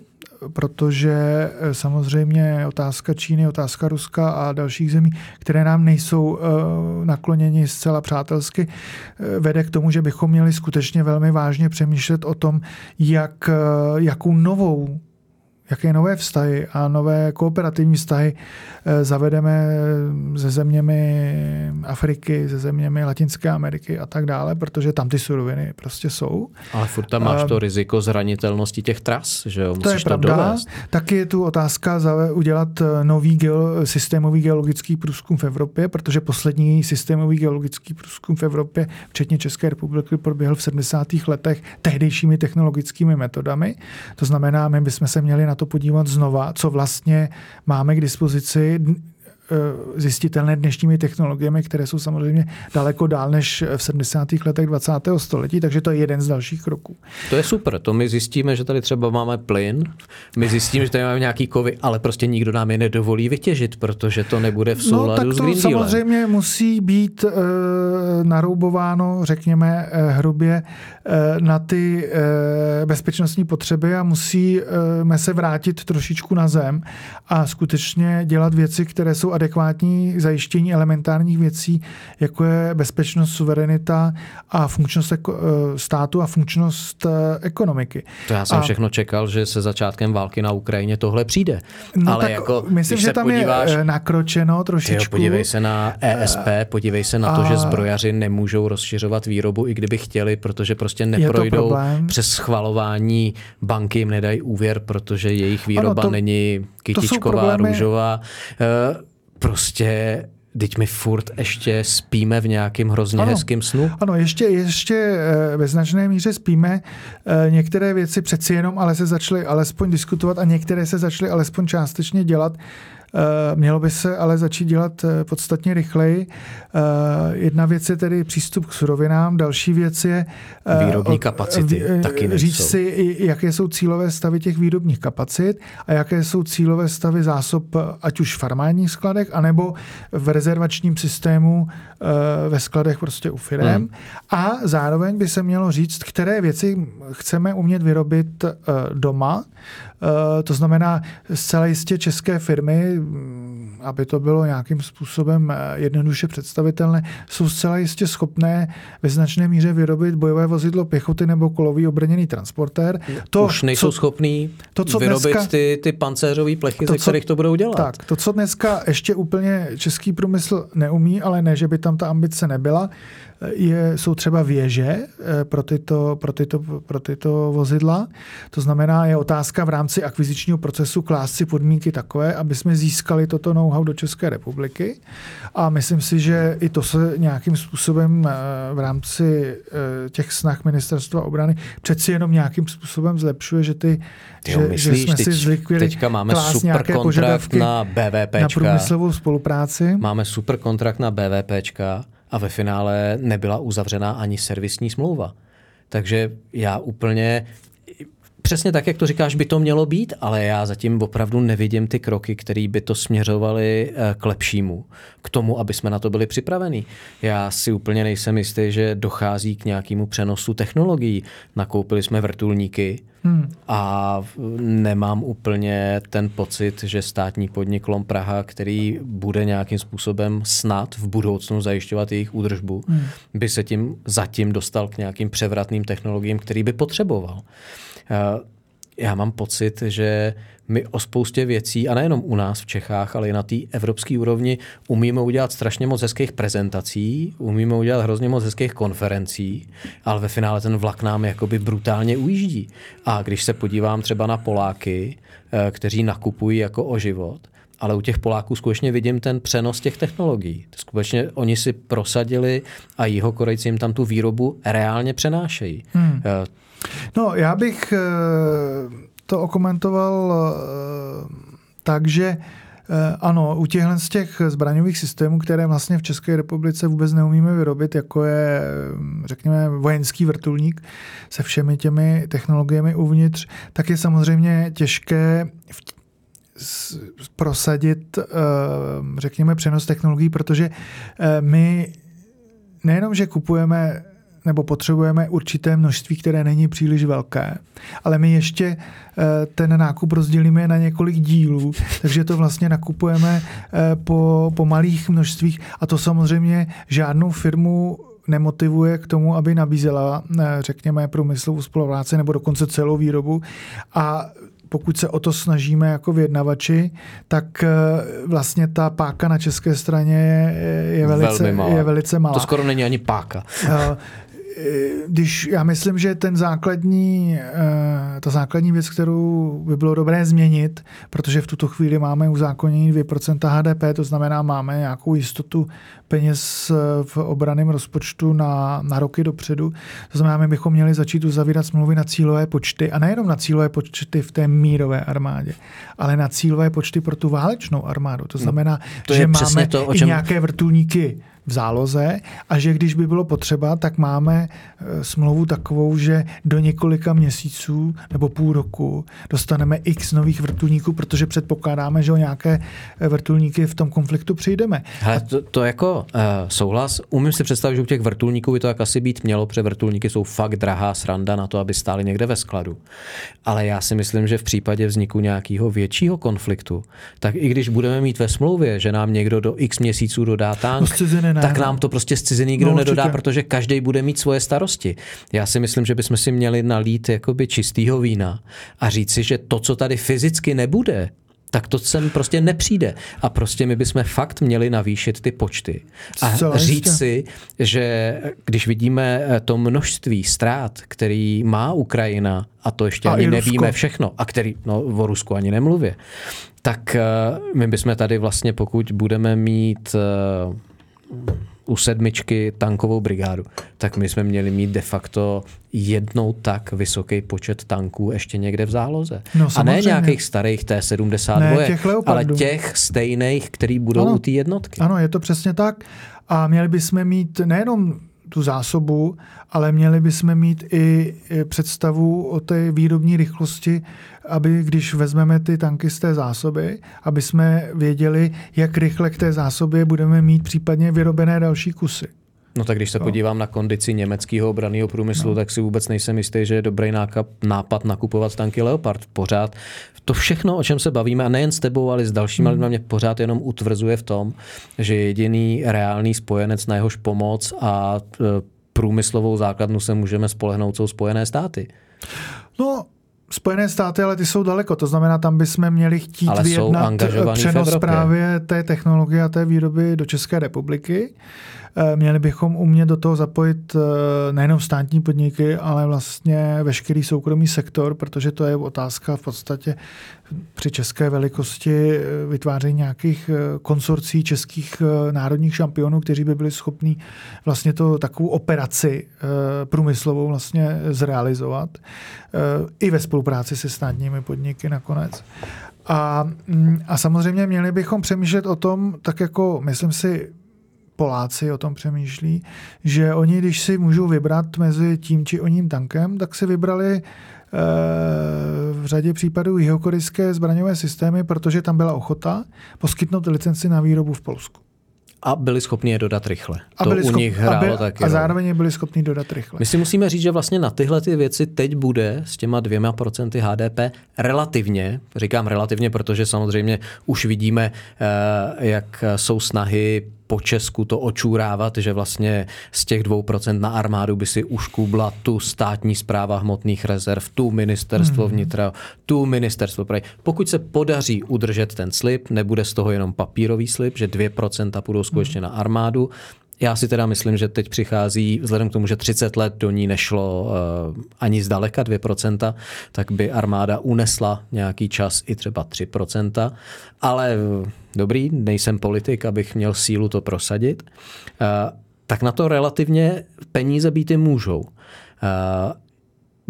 protože eh, samozřejmě otázka Číny, otázka Ruska a dalších zemí, které nám nejsou eh, nakloněni zcela přátelsky, eh, vede k tomu, že bychom měli skutečně velmi vážně přemýšlet o tom, jak, jakou novou jaké nové vztahy a nové kooperativní vztahy eh, zavedeme se zeměmi Afriky, se zeměmi Latinské Ameriky a tak dále, protože tam ty suroviny prostě jsou. Ale furt tam máš to riziko zranitelnosti těch tras, že jo? Musíš to je pravda. To dovést. Taky je tu otázka udělat eh, nový geo, systémový geologický průzkum v Evropě, protože poslední systémový geologický průzkum v Evropě, včetně České republiky, proběhl v 70. letech tehdejšími technologickými metodami. To znamená, my bychom se měli na to podívat znova, co vlastně máme k dispozici zjistitelné dnešními technologiemi, které jsou samozřejmě daleko dál než v 70. letech 20. století, takže to je jeden z dalších kroků. To je super, to my zjistíme, že tady třeba máme plyn, my zjistíme, že tady máme nějaký kovy, ale prostě nikdo nám je nedovolí vytěžit, protože to nebude v no, souladu no, tak to s Green samozřejmě musí být e, naroubováno, řekněme, e, hrubě e, na ty e, bezpečnostní potřeby a musíme se vrátit trošičku na zem a skutečně dělat věci, které jsou adekvátní zajištění elementárních věcí, jako je bezpečnost, suverenita a funkčnost eh, státu a funkčnost eh, ekonomiky. To já jsem a, všechno čekal, že se začátkem války na Ukrajině tohle přijde. No Ale tak jako, myslím, že tam podíváš, je eh, nakročeno trošičku. Tyjo, podívej se na ESP, podívej se na to, a, že zbrojaři nemůžou rozšiřovat výrobu, i kdyby chtěli, protože prostě neprojdou přes schvalování, banky jim nedají úvěr, protože jejich výroba ano, to, není kytičková, růžová prostě Teď my furt ještě spíme v nějakém hrozně ano, hezkém snu. Ano, ještě, ještě eh, ve značné míře spíme. Eh, některé věci přeci jenom ale se začaly alespoň diskutovat a některé se začaly alespoň částečně dělat. Mělo by se ale začít dělat podstatně rychleji. Jedna věc je tedy přístup k surovinám, další věc je výrobní kapacity. Taky říct si, jaké jsou cílové stavy těch výrobních kapacit a jaké jsou cílové stavy zásob, ať už v farmárních skladech, anebo v rezervačním systému ve skladech prostě u firem. Hmm. A zároveň by se mělo říct, které věci chceme umět vyrobit doma, Eh, to znamená zcela jistě české firmy, aby to bylo nějakým způsobem eh, jednoduše představitelné, jsou zcela jistě schopné ve značné míře vyrobit bojové vozidlo pěchoty nebo kolový obrněný transportér. To, Už nejsou co, schopní to, co vyrobit dneska, ty, ty pancéřové plechy, to, ze kterých to budou dělat. Tak, to, co dneska ještě úplně český průmysl neumí, ale ne, že by tam ta ambice nebyla, je, jsou třeba věže eh, pro tyto, pro, tyto, pro tyto vozidla. To znamená, je otázka v rámci akvizičního procesu klást si podmínky takové, aby jsme získali toto know-how do České republiky. A myslím si, že i to se nějakým způsobem eh, v rámci eh, těch snah ministerstva obrany přeci jenom nějakým způsobem zlepšuje, že ty Jo, že, myslíš, že jsme teď, si zvykli teďka máme super kontrakt na BVP. Na průmyslovou spolupráci. Máme super kontrakt na BVPčka a ve finále nebyla uzavřená ani servisní smlouva. Takže já úplně přesně tak, jak to říkáš, by to mělo být, ale já zatím opravdu nevidím ty kroky, které by to směřovaly eh, k lepšímu, k tomu, aby jsme na to byli připraveni. Já si úplně nejsem jistý, že dochází k nějakému přenosu technologií. Nakoupili jsme vrtulníky hmm. a nemám úplně ten pocit, že státní podnik Lom Praha, který bude nějakým způsobem snad v budoucnu zajišťovat jejich údržbu, hmm. by se tím zatím dostal k nějakým převratným technologiím, který by potřeboval. Eh, já mám pocit, že my o spoustě věcí, a nejenom u nás v Čechách, ale i na té evropské úrovni, umíme udělat strašně moc hezkých prezentací, umíme udělat hrozně moc hezkých konferencí, ale ve finále ten vlak nám jakoby brutálně ujíždí. A když se podívám třeba na Poláky, eh, kteří nakupují jako o život, ale u těch Poláků skutečně vidím ten přenos těch technologií. Skutečně oni si prosadili a jeho Korejci jim tam tu výrobu reálně přenášejí. Hmm. No, já bych eh, to okomentoval eh, tak, že eh, ano, u těchhle z těch zbraňových systémů, které vlastně v České republice vůbec neumíme vyrobit, jako je, řekněme, vojenský vrtulník se všemi těmi technologiemi uvnitř, tak je samozřejmě těžké prosadit, řekněme, přenos technologií, protože my nejenom, že kupujeme nebo potřebujeme určité množství, které není příliš velké, ale my ještě eh, ten nákup rozdělíme na několik dílů, (laughs) takže to vlastně nakupujeme eh, po, po malých množstvích a to samozřejmě žádnou firmu nemotivuje k tomu, aby nabízela, eh, řekněme, průmyslovou spolupráci nebo dokonce celou výrobu. A pokud se o to snažíme jako vyjednavači, tak vlastně ta páka na české straně je velice, je velice malá. To skoro není ani páka když já myslím, že ten základní, eh, ta základní věc, kterou by bylo dobré změnit, protože v tuto chvíli máme uzákonění 2% HDP, to znamená, máme nějakou jistotu peněz v obraném rozpočtu na, na roky dopředu. To znamená, my bychom měli začít uzavírat smlouvy na cílové počty a nejenom na cílové počty v té mírové armádě, ale na cílové počty pro tu válečnou armádu. To no, znamená, no, to že máme to, čem... i nějaké vrtulníky v záloze a že když by bylo potřeba, tak máme e, smlouvu takovou, že do několika měsíců nebo půl roku dostaneme x nových vrtulníků, protože předpokládáme, že o nějaké e, vrtulníky v tom konfliktu přijdeme. Hele, to, to jako uh, souhlas. Umím si představit, že u těch vrtulníků by to tak asi být mělo, protože vrtulníky jsou fakt drahá sranda na to, aby stály někde ve skladu. Ale já si myslím, že v případě vzniku nějakého většího konfliktu, tak i když budeme mít ve smlouvě, že nám někdo do x měsíců dodá tank, no, ne. tak nám to prostě z ciziny nikdo no, nedodá, protože každý bude mít svoje starosti. Já si myslím, že bychom si měli nalít jakoby čistýho vína a říct si, že to, co tady fyzicky nebude, tak to sem prostě nepřijde. A prostě my bychom fakt měli navýšit ty počty. A Co říct si, že když vidíme eh, to množství ztrát, který má Ukrajina, a to ještě a ani nevíme všechno, a který, no o Rusku ani nemluvě, tak eh, my bychom tady vlastně, pokud budeme mít eh, u sedmičky tankovou brigádu, tak my jsme měli mít de facto jednou tak vysoký počet tanků ještě někde v záloze. No, a ne samozřejmě. nějakých starých T-72, Ne, těch ale Leopardů. těch stejných, který budou Ano. u té jednotky. Ano, je to přesně tak. A měli bychom mít nejenom tu zásobu, ale měli bychom mít i představu o té výrobní rychlosti, aby když vezmeme ty tanky z té zásoby, aby jsme věděli, jak rychle k té zásobě budeme mít případně vyrobené další kusy. No tak když se podívám na kondici německého obraného průmyslu, no. tak si vůbec nejsem jistý, že je dobrý nápad nakupovat tanky Leopard. Pořád to všechno, o čem se bavíme, a nejen s tebou, ale s dalšími hmm. lidmi, mě pořád jenom utvrzuje v tom, že jediný reálný spojenec na jehož pomoc a e, průmyslovou základnu se můžeme spolehnout, jsou Spojené státy. No, Spojené státy, ale ty jsou daleko, to znamená, tam bychom měli chtít Ale vyjednat přenos právě té technologie a té výroby do České republiky. Měli bychom umět do toho zapojit eh, nejenom státní podniky, ale vlastně veškerý soukromý sektor, protože to je otázka v podstatě při české velikosti eh, vytváření nějakých eh, konsorcí českých eh, národních šampionů, kteří by byli schopní vlastně to takovou operaci eh, průmyslovou vlastně zrealizovat eh, i ve spolupráci se státními podniky nakonec. A, mm, a samozřejmě měli bychom přemýšlet o tom, tak jako myslím si, Poláci o tom přemýšlí, že oni, když si můžou vybrat mezi tím či oním tankem, tak si vybrali eh, v řadě případů jihokorejské zbraňové systémy, protože tam byla ochota poskytnout licenci na výrobu v Polsku. A byli schopni je dodat rychle. A to byli u schop- nich a, hrálo by- taky. a zároveň je byli schopni dodat rychle. My si musíme říct, že vlastně na tyhle ty věci teď bude s těma dvěma procenty HDP relativně, říkám relativně, protože samozřejmě už vidíme, eh, jak jsou snahy po Česku to očůrávat, že vlastně z těch 2% na armádu by si uškubla tu státní zpráva hmotných rezerv, tu ministerstvo Hmm. vnitra, tu ministerstvo dopravy. Pokud se podaří udržet ten slib, nebude z toho jenom papírový slib, že 2% půjdou skutečně na armádu, já si teda myslím, že teď přichází, vzhledem k tomu, že 30 let do ní nešlo uh, ani zdaleka 2%, tak by armáda unesla nějaký čas i třeba 3%, ale eh, dobrý, nejsem politik, abych měl sílu to prosadit, uh, tak na to relativně peníze býty můžou. Uh,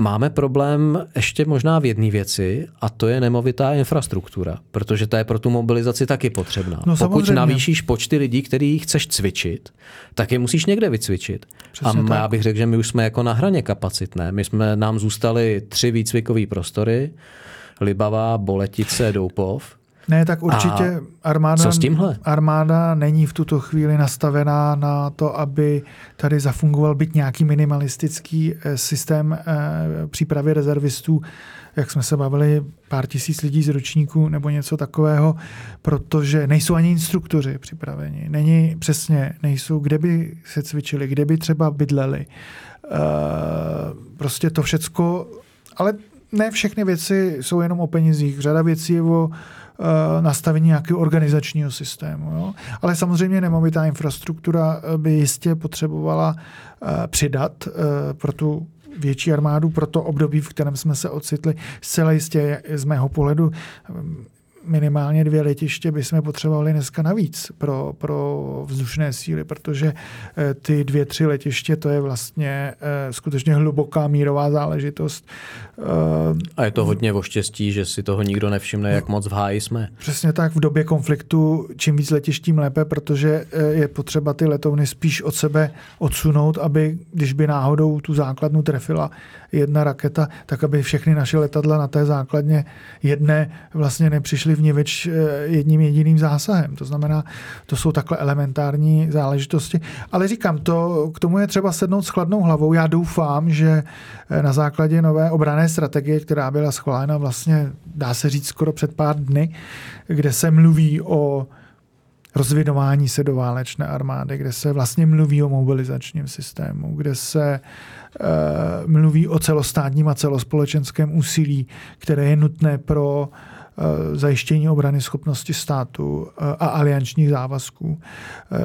Máme problém ještě možná v jedné věci a to je nemovitá infrastruktura, protože ta je pro tu mobilizaci taky potřebná. No, Pokud samozřejmě. navýšíš počty lidí, který chceš cvičit, tak je musíš někde vycvičit. Přesně a tak. já bych řekl, že my už jsme jako na hraně kapacit, ne? My jsme, nám zůstaly tři výcvikové prostory, Libavá, Boletice, Doupov. Ne, tak určitě armáda, co s tímhle? armáda není v tuto chvíli nastavená na to, aby tady zafungoval být nějaký minimalistický eh, systém eh, přípravy rezervistů, jak jsme se bavili, pár tisíc lidí z ročníku nebo něco takového, protože nejsou ani instruktoři připraveni. Není přesně, nejsou, kde by se cvičili, kde by třeba bydleli. Eh, Prostě to všecko, ale ne všechny věci jsou jenom o penězích. Řada věcí je o nastavení nějakého organizačního systému. Jo? Ale samozřejmě nemovitá infrastruktura eh, by jistě potřebovala eh, přidat eh, pro tu větší armádu pro to období, v kterém jsme se ocitli. Zcela jistě z mého pohledu minimálně dvě letiště bychom potřebovali dneska navíc pro, pro vzdušné síly, protože eh, ty dvě, tři letiště, to je vlastně eh, skutečně hluboká mírová záležitost. Eh, A je to hodně o štěstí, že si toho nikdo nevšimne, jak moc v háji jsme. Přesně tak, v době konfliktu čím víc letišť, tím lépe, protože je potřeba ty letovny spíš od sebe odsunout, aby, když by náhodou tu základnu trefila jedna raketa, tak aby všechny naše letadla na té základně jedné vlastně nepřišly v něveč eh, jedním jediným zásahem. To znamená, to jsou takhle elementární záležitosti. Ale říkám, to, k tomu je třeba sednout s chladnou hlavou. Já doufám, že eh, na základě nové obrané strategie, která byla schválena vlastně, dá se říct, skoro před pár dny, kde se mluví o rozvidování se do válečné armády, kde se vlastně mluví o mobilizačním systému, kde se uh, mluví o celostátním a celospolečenském úsilí, které je nutné pro zajištění obrany schopnosti státu a aliančních závazků.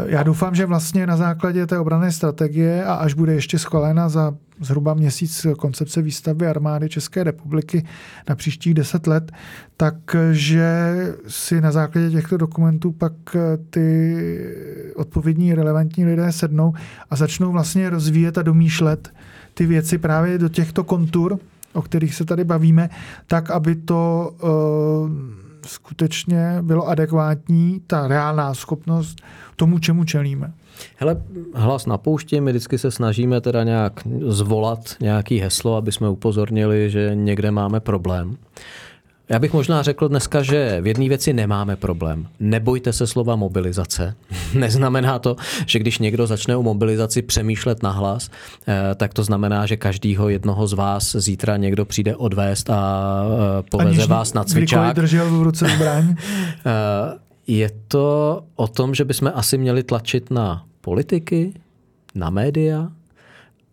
Já doufám, že vlastně na základě té obrané strategie a až bude ještě schválena za zhruba měsíc koncepce výstavby armády České republiky na příštích deset let, takže si na základě těchto dokumentů pak ty odpovědní relevantní lidé sednou a začnou vlastně rozvíjet a domýšlet ty věci právě do těchto kontur, o kterých se tady bavíme, tak, aby to uh, skutečně bylo adekvátní, ta reálná schopnost tomu, čemu čelíme. Hele, hlas na poušti, my vždycky se snažíme teda nějak zvolat nějaký heslo, aby jsme upozornili, že někde máme problém. Já bych možná řekl dneska, že v jedné věci nemáme problém. Nebojte se slova mobilizace. (laughs) Neznamená to, že když někdo začne o mobilizaci přemýšlet nahlas, eh, tak to znamená, že každýho jednoho z vás zítra někdo přijde odvést a eh, poveze Aniž vás na cvičák. držel v ruce zbraň. (laughs) Eh, je to o tom, že bychom asi měli tlačit na politiky, na média,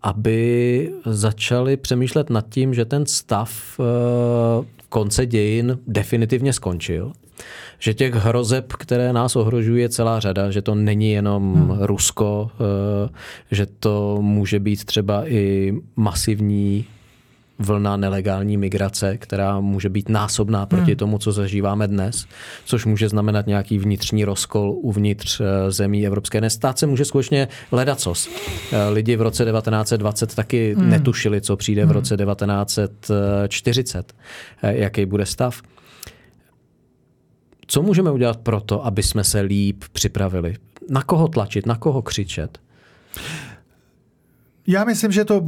aby začali přemýšlet nad tím, že ten stav konce dějin definitivně skončil. Že těch hrozeb, které nás ohrožuje celá řada, že to není jenom hmm. Rusko, eh, že to může být třeba i masivní vlna nelegální migrace, která může být násobná proti hmm. tomu, co zažíváme dnes, což může znamenat nějaký vnitřní rozkol uvnitř eh, zemí Evropské. Nestát se může skutečně ledacos. Eh, lidi v roce 1920 taky hmm. netušili, co přijde v hmm. roce 1940, eh, jaký bude stav. Co můžeme udělat pro to, aby jsme se líp připravili? Na koho tlačit, na koho křičet? Já myslím, že to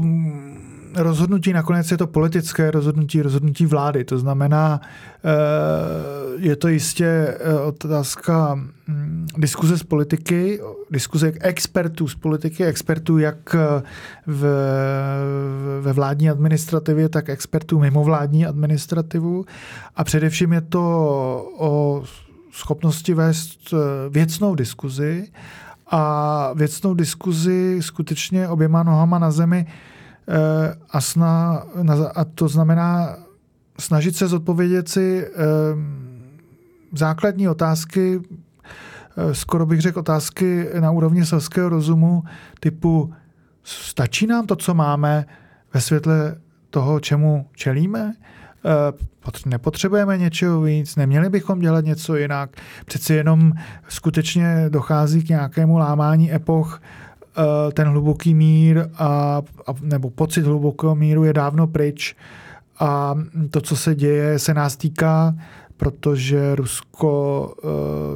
rozhodnutí nakonec je to politické rozhodnutí, rozhodnutí vlády. To znamená, eh, je to jistě eh, otázka hm, diskuze z politiky, diskuze expertů z politiky, expertů jak eh, v, ve vládní administrativě, tak expertů mimo vládní administrativu. A především je to o schopnosti vést věcnou diskuzi a věcnou diskuzi skutečně oběma nohama na zemi a, sna, a to znamená snažit se zodpovědět si eh, základní otázky, eh, skoro bych řekl otázky na úrovni selského rozumu, typu stačí nám to, co máme ve světle toho, čemu čelíme? Nepotřebujeme něčeho víc, neměli bychom dělat něco jinak. Přeci jenom skutečně dochází k nějakému lámání epoch, Eh, ten hluboký mír a, a, nebo pocit hlubokého míru je dávno pryč. A to, co se děje, se nás týká, protože Rusko uh,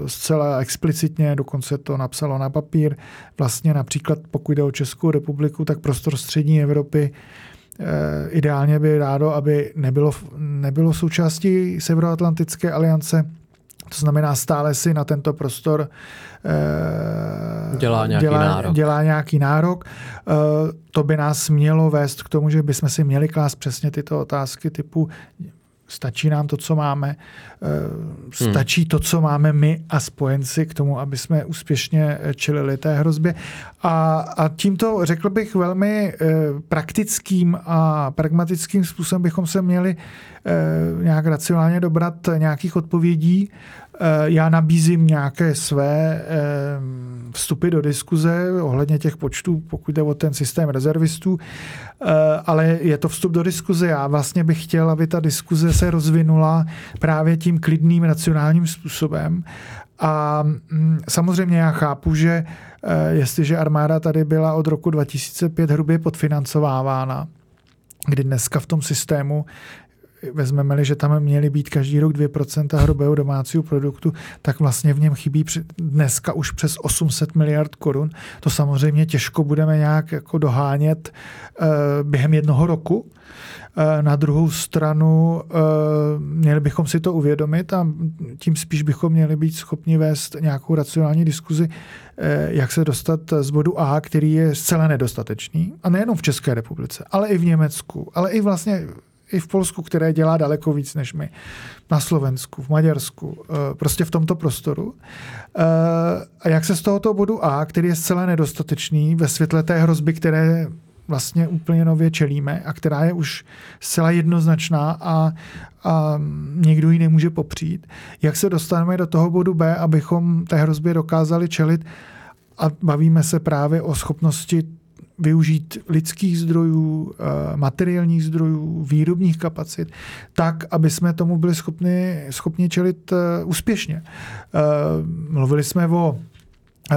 zcela explicitně, dokonce to napsalo na papír, vlastně například pokud jde o Českou republiku, tak prostor střední Evropy uh, ideálně by rádo, aby nebylo, nebylo součástí Severoatlantické aliance, to znamená, stále si na tento prostor eh, dělá nějaký dělá, nárok. Dělá nějaký nárok. Eh, to by nás mělo vést k tomu, že bychom si měli klást přesně tyto otázky typu stačí nám to, co máme, eh, hmm. stačí to, co máme my a spojenci k tomu, aby jsme úspěšně čelili té hrozbě. A, a tímto, řekl bych, velmi praktickým a pragmatickým způsobem bychom se měli nějak racionálně dobrat nějakých odpovědí Eh, já nabízím nějaké své eh, vstupy do diskuze ohledně těch počtů, pokud jde o ten systém rezervistů, eh, ale je to vstup do diskuze. Já vlastně bych chtěl, aby ta diskuze se rozvinula právě tím klidným, racionálním způsobem. A mm, samozřejmě já chápu, že jestliže armáda tady byla od roku 2005 hrubě podfinancovávána, kdy dneska v tom systému vezmeme-li, že tam měly být každý rok 2% hrubého domácího produktu, tak vlastně v něm chybí dneska už přes 800 miliard korun. To samozřejmě těžko budeme nějak jako dohánět eh, během jednoho roku. Eh, na druhou stranu eh, měli bychom si to uvědomit a tím spíš bychom měli být schopni vést nějakou racionální diskuzi, jak se dostat z bodu A, který je zcela nedostatečný, a nejenom v České republice, ale i v Německu, ale i vlastně i v Polsku, které dělá daleko víc než my, na Slovensku, v Maďarsku, eh, prostě v tomto prostoru. Eh, a jak se z tohoto bodu A, který je zcela nedostatečný ve světle té hrozby, které vlastně úplně nově čelíme a která je už zcela jednoznačná a, a někdo ji nemůže popřít. Jak se dostaneme do toho bodu B, abychom té hrozbě dokázali čelit a bavíme se právě o schopnosti využít lidských zdrojů, eh, materiálních zdrojů, výrobních kapacit, tak, aby jsme tomu byli schopni, schopni čelit eh, úspěšně. Eh, mluvili jsme o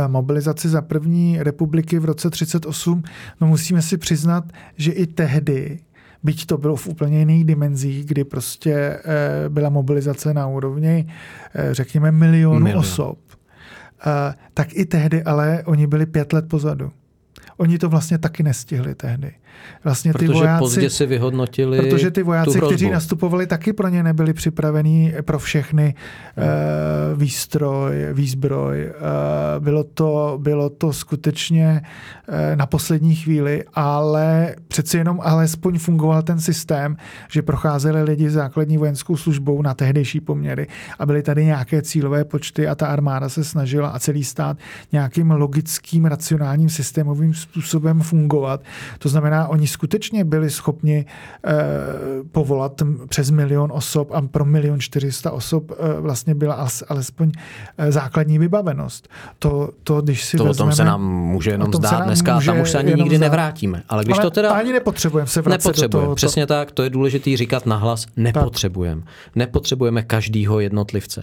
mobilizaci za první republiky v roce 38, no musíme si přiznat, že i tehdy byť to bylo v úplně jiných dimenzích, kdy prostě byla mobilizace na úrovni, řekněme, milionu Milion. osob, tak i tehdy ale oni byli pět let pozadu. Oni to vlastně taky nestihli tehdy. Vlastně protože ty vojáci, pozdě si vyhodnotili Protože ty vojáci, kteří nastupovali, taky pro ně nebyli připravení pro všechny uh, výstroj, výzbroj. Uh, bylo, to, bylo to skutečně uh, na poslední chvíli, ale přeci jenom alespoň fungoval ten systém, že procházeli lidi základní vojenskou službou na tehdejší poměry a byly tady nějaké cílové počty a ta armáda se snažila a celý stát nějakým logickým, racionálním, systémovým způsobem fungovat. To znamená, oni skutečně byli schopni eh, povolat přes milion osob a pro milion čtyřista osob eh, vlastně byla alespoň eh, základní vybavenost. To, to když si to vezmeme, o tom se nám může jenom zdát dneska může tam už se ani nikdy zdát. nevrátíme. Ale když Ale to teda... Ani nepotřebujeme se vracet nepotřebujeme, do toho. Přesně to... tak, to je důležité říkat nahlas. Nepotřebujeme. Nepotřebujeme každýho jednotlivce.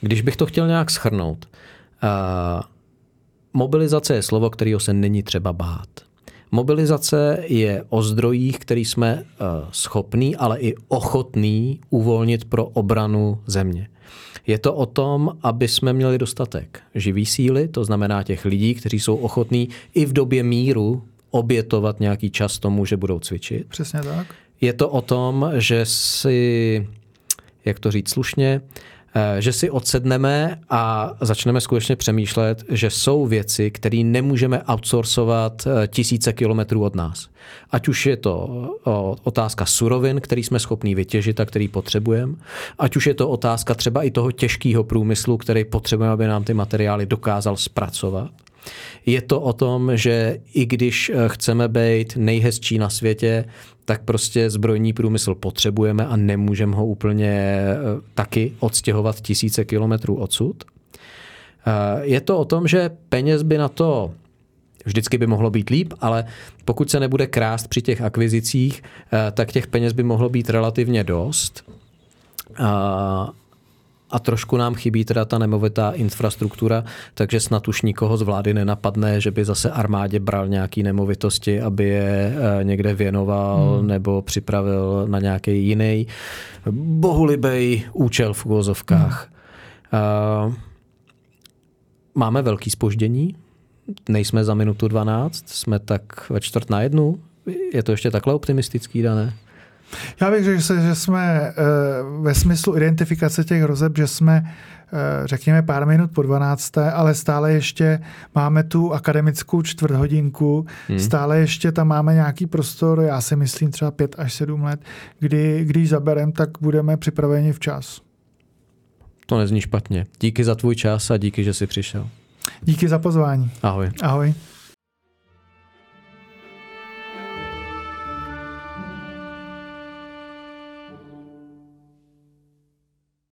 Když bych to chtěl nějak schrnout, uh, mobilizace je slovo, kterého se není třeba bát. Mobilizace je o zdrojích, který jsme eh, schopní, ale i ochotní uvolnit pro obranu země. Je to o tom, aby jsme měli dostatek živý síly, to znamená těch lidí, kteří jsou ochotní i v době míru obětovat nějaký čas tomu, že budou cvičit. Přesně tak. Je to o tom, že si, jak to říct slušně, Eh, že si odsedneme a začneme skutečně přemýšlet, že jsou věci, které nemůžeme outsourcovat eh, tisíce kilometrů od nás. Ať už je to otázka surovin, který jsme schopní vytěžit a který potřebujeme, ať už je to otázka třeba i toho těžkého průmyslu, který potřebujeme, aby nám ty materiály dokázal zpracovat. Je to o tom, že i když eh, chceme být nejhezčí na světě, tak prostě zbrojní průmysl potřebujeme a nemůžeme ho úplně eh, taky odstěhovat tisíce kilometrů odsud. Eh, je to o tom, že peněz by na to vždycky by mohlo být líp, ale pokud se nebude krást při těch akvizicích, tak těch peněz by mohlo být relativně dost a trošku nám chybí teda ta nemovitá infrastruktura, takže snad už nikoho z vlády nenapadne, že by zase armádě bral nějaký nemovitosti, aby je eh, někde věnoval hmm. nebo připravil na nějaký jiný bohulibej účel v uvozovkách. Hmm. Máme velký spoždění, nejsme za minutu 12, jsme tak ve čtvrt na jednu. Je to ještě takhle optimistický, Dané? Já bych řekl, že jsme eh, ve smyslu identifikace těch hrozeb, že jsme eh, řekněme pár minut po 12. ale stále ještě máme tu akademickou čtvrthodinku, hmm. stále ještě tam máme nějaký prostor, já si myslím třeba 5 až 7 let, kdy, když zaberem, tak budeme připraveni včas. To nezní špatně. Díky za tvůj čas a díky, že jsi přišel. Díky za pozvání. Ahoj. Ahoj.